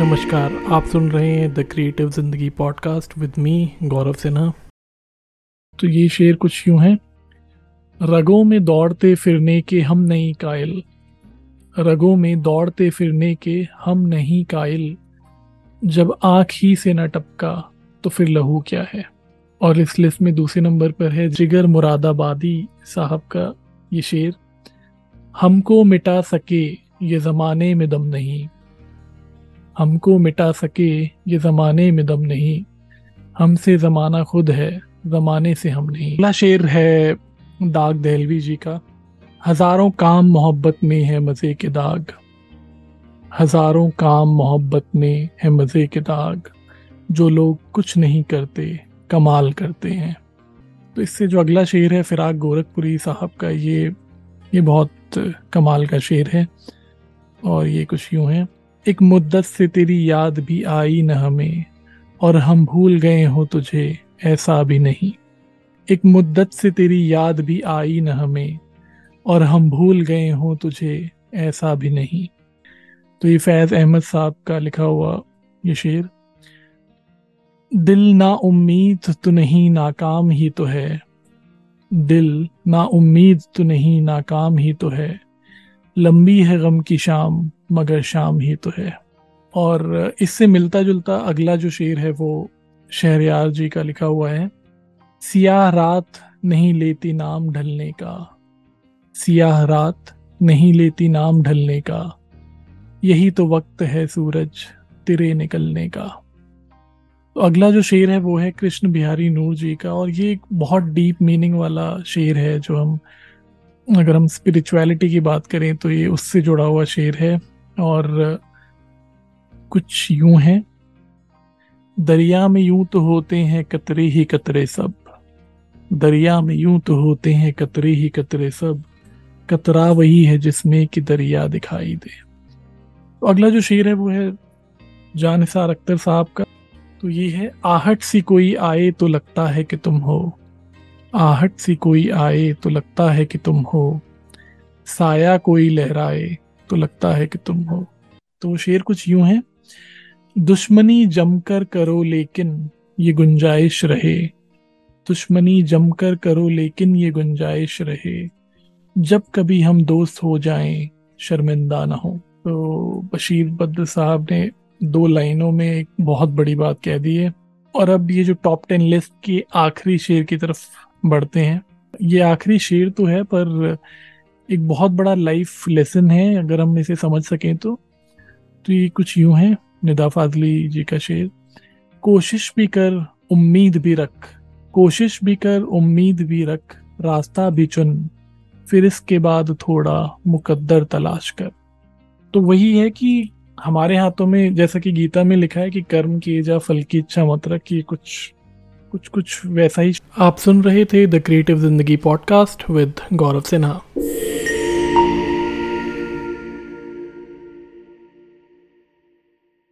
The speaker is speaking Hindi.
नमस्कार, आप सुन रहे हैं the creative Zindagi podcast with me Gaurav Sinha. तो ये शेर कुछ यूँ है। रगों में दौड़ते फिरने के हम नहीं कायल। रगों में दौड़ते फिरने के हम नहीं कायल। जब आँख ही से न टपका तो फिर लहू क्या है? और इस लिस्ट में दूसरे नंबर पर है, जिगर मुरादाबादी साहब का ये शेर। हमको मिटा सके, ये ज़माने में दम नहीं। हमको मिटा सके ये ज़माने में दम नहीं। हमसे ज़माना खुद है, ज़माने से हम नहीं। अगला शेर है दाग दहलवी जी का। हज़ारों काम मोहब्बत में है मज़े के दाग। हज़ारों काम मोहब्बत में है मज़े के दाग। जो लोग कुछ नहीं करते, कमाल करते हैं। तो इससे जो अगला शेर है, फिराक गोरखपुरी साहब का, ये ये बहुत कमाल का शेर है। और ये कुछ यूँ है। एक मुद्दत से तेरी याद भी आई न हमें, और हम भूल गए हो तुझे, ऐसा भी नहीं। एक मुद्दत से तेरी याद भी आई न हमें, और हम भूल गए हो तुझे, ऐसा भी नहीं। तो ये फैज़ अहमद साहब का लिखा हुआ ये शेर, दिल ना उम्मीद तो नहीं नाकाम ही तो है। दिल ना उम्मीद तो नहीं नाकाम ही तो है। लंबी है गम की शाम मगर शाम ही तो है। और इससे मिलता जुलता अगला जो शेर है वो शहरयार जी का लिखा हुआ है, सियाह रात नहीं लेती नाम ढलने का। सियाह रात नहीं लेती नाम ढलने का। यही तो वक्त है सूरज तिरे निकलने का। तो अगला जो शेर है वो है कृष्ण बिहारी नूर जी का, और ये एक बहुत डीप मीनिंग वाला शेर है जो हम, अगर हम स्पिरिचुअलिटी की बात करें तो ये उससे जुड़ा हुआ शेर है। और कुछ यूँ है। दरिया में यूँ तो होते हैं कतरे ही कतरे सब। दरिया में यूँ तो होते हैं कतरे ही कतरे सब। कतरा वही है जिसमें कि दरिया दिखाई दे। तो अगला जो शेर है वो है जानसार अख्तर साहब का। तो ये है, आहट सी कोई आए तो लगता है कि तुम हो। आहट सी कोई आए तो लगता है कि तुम हो। साया कोई लहराए तो लगता है कि तुम हो। तो शेर कुछ यूँ है, दुश्मनी जमकर करो लेकिन ये गुंजाइश रहे। दुश्मनी जमकर करो लेकिन ये गुंजाइश रहे। जब कभी हम दोस्त हो जाएँ, शर्मिंदा ना हो। तो बशीर बद्र साहब ने दो लाइनों में एक बहुत बड़ी बात कह दी है। और अब ये जो टॉप टेन लिस्ट के आखिरी शेर की तरफ़ बढ़ते हैं। ये आखिरी शेर तो है, पर एक बहुत बड़ा लाइफ लेसन है, अगर हम इसे समझ सकें तो। तो ये कुछ यूँ है, निदा फाजली जी का शेर। कोशिश भी कर, उम्मीद भी रख। कोशिश भी कर, उम्मीद भी रख। रास्ता भी चुन, फिर इसके बाद थोड़ा मुकद्दर तलाश कर। तो वही है कि हमारे हाथों में, जैसा कि गीता में लिखा है कि कर्म किए जा, फल की इच्छा मत रख, ये कुछ कुछ कुछ वैसा ही। आप सुन रहे थे the creative Zindagi podcast with Gaurav Sinha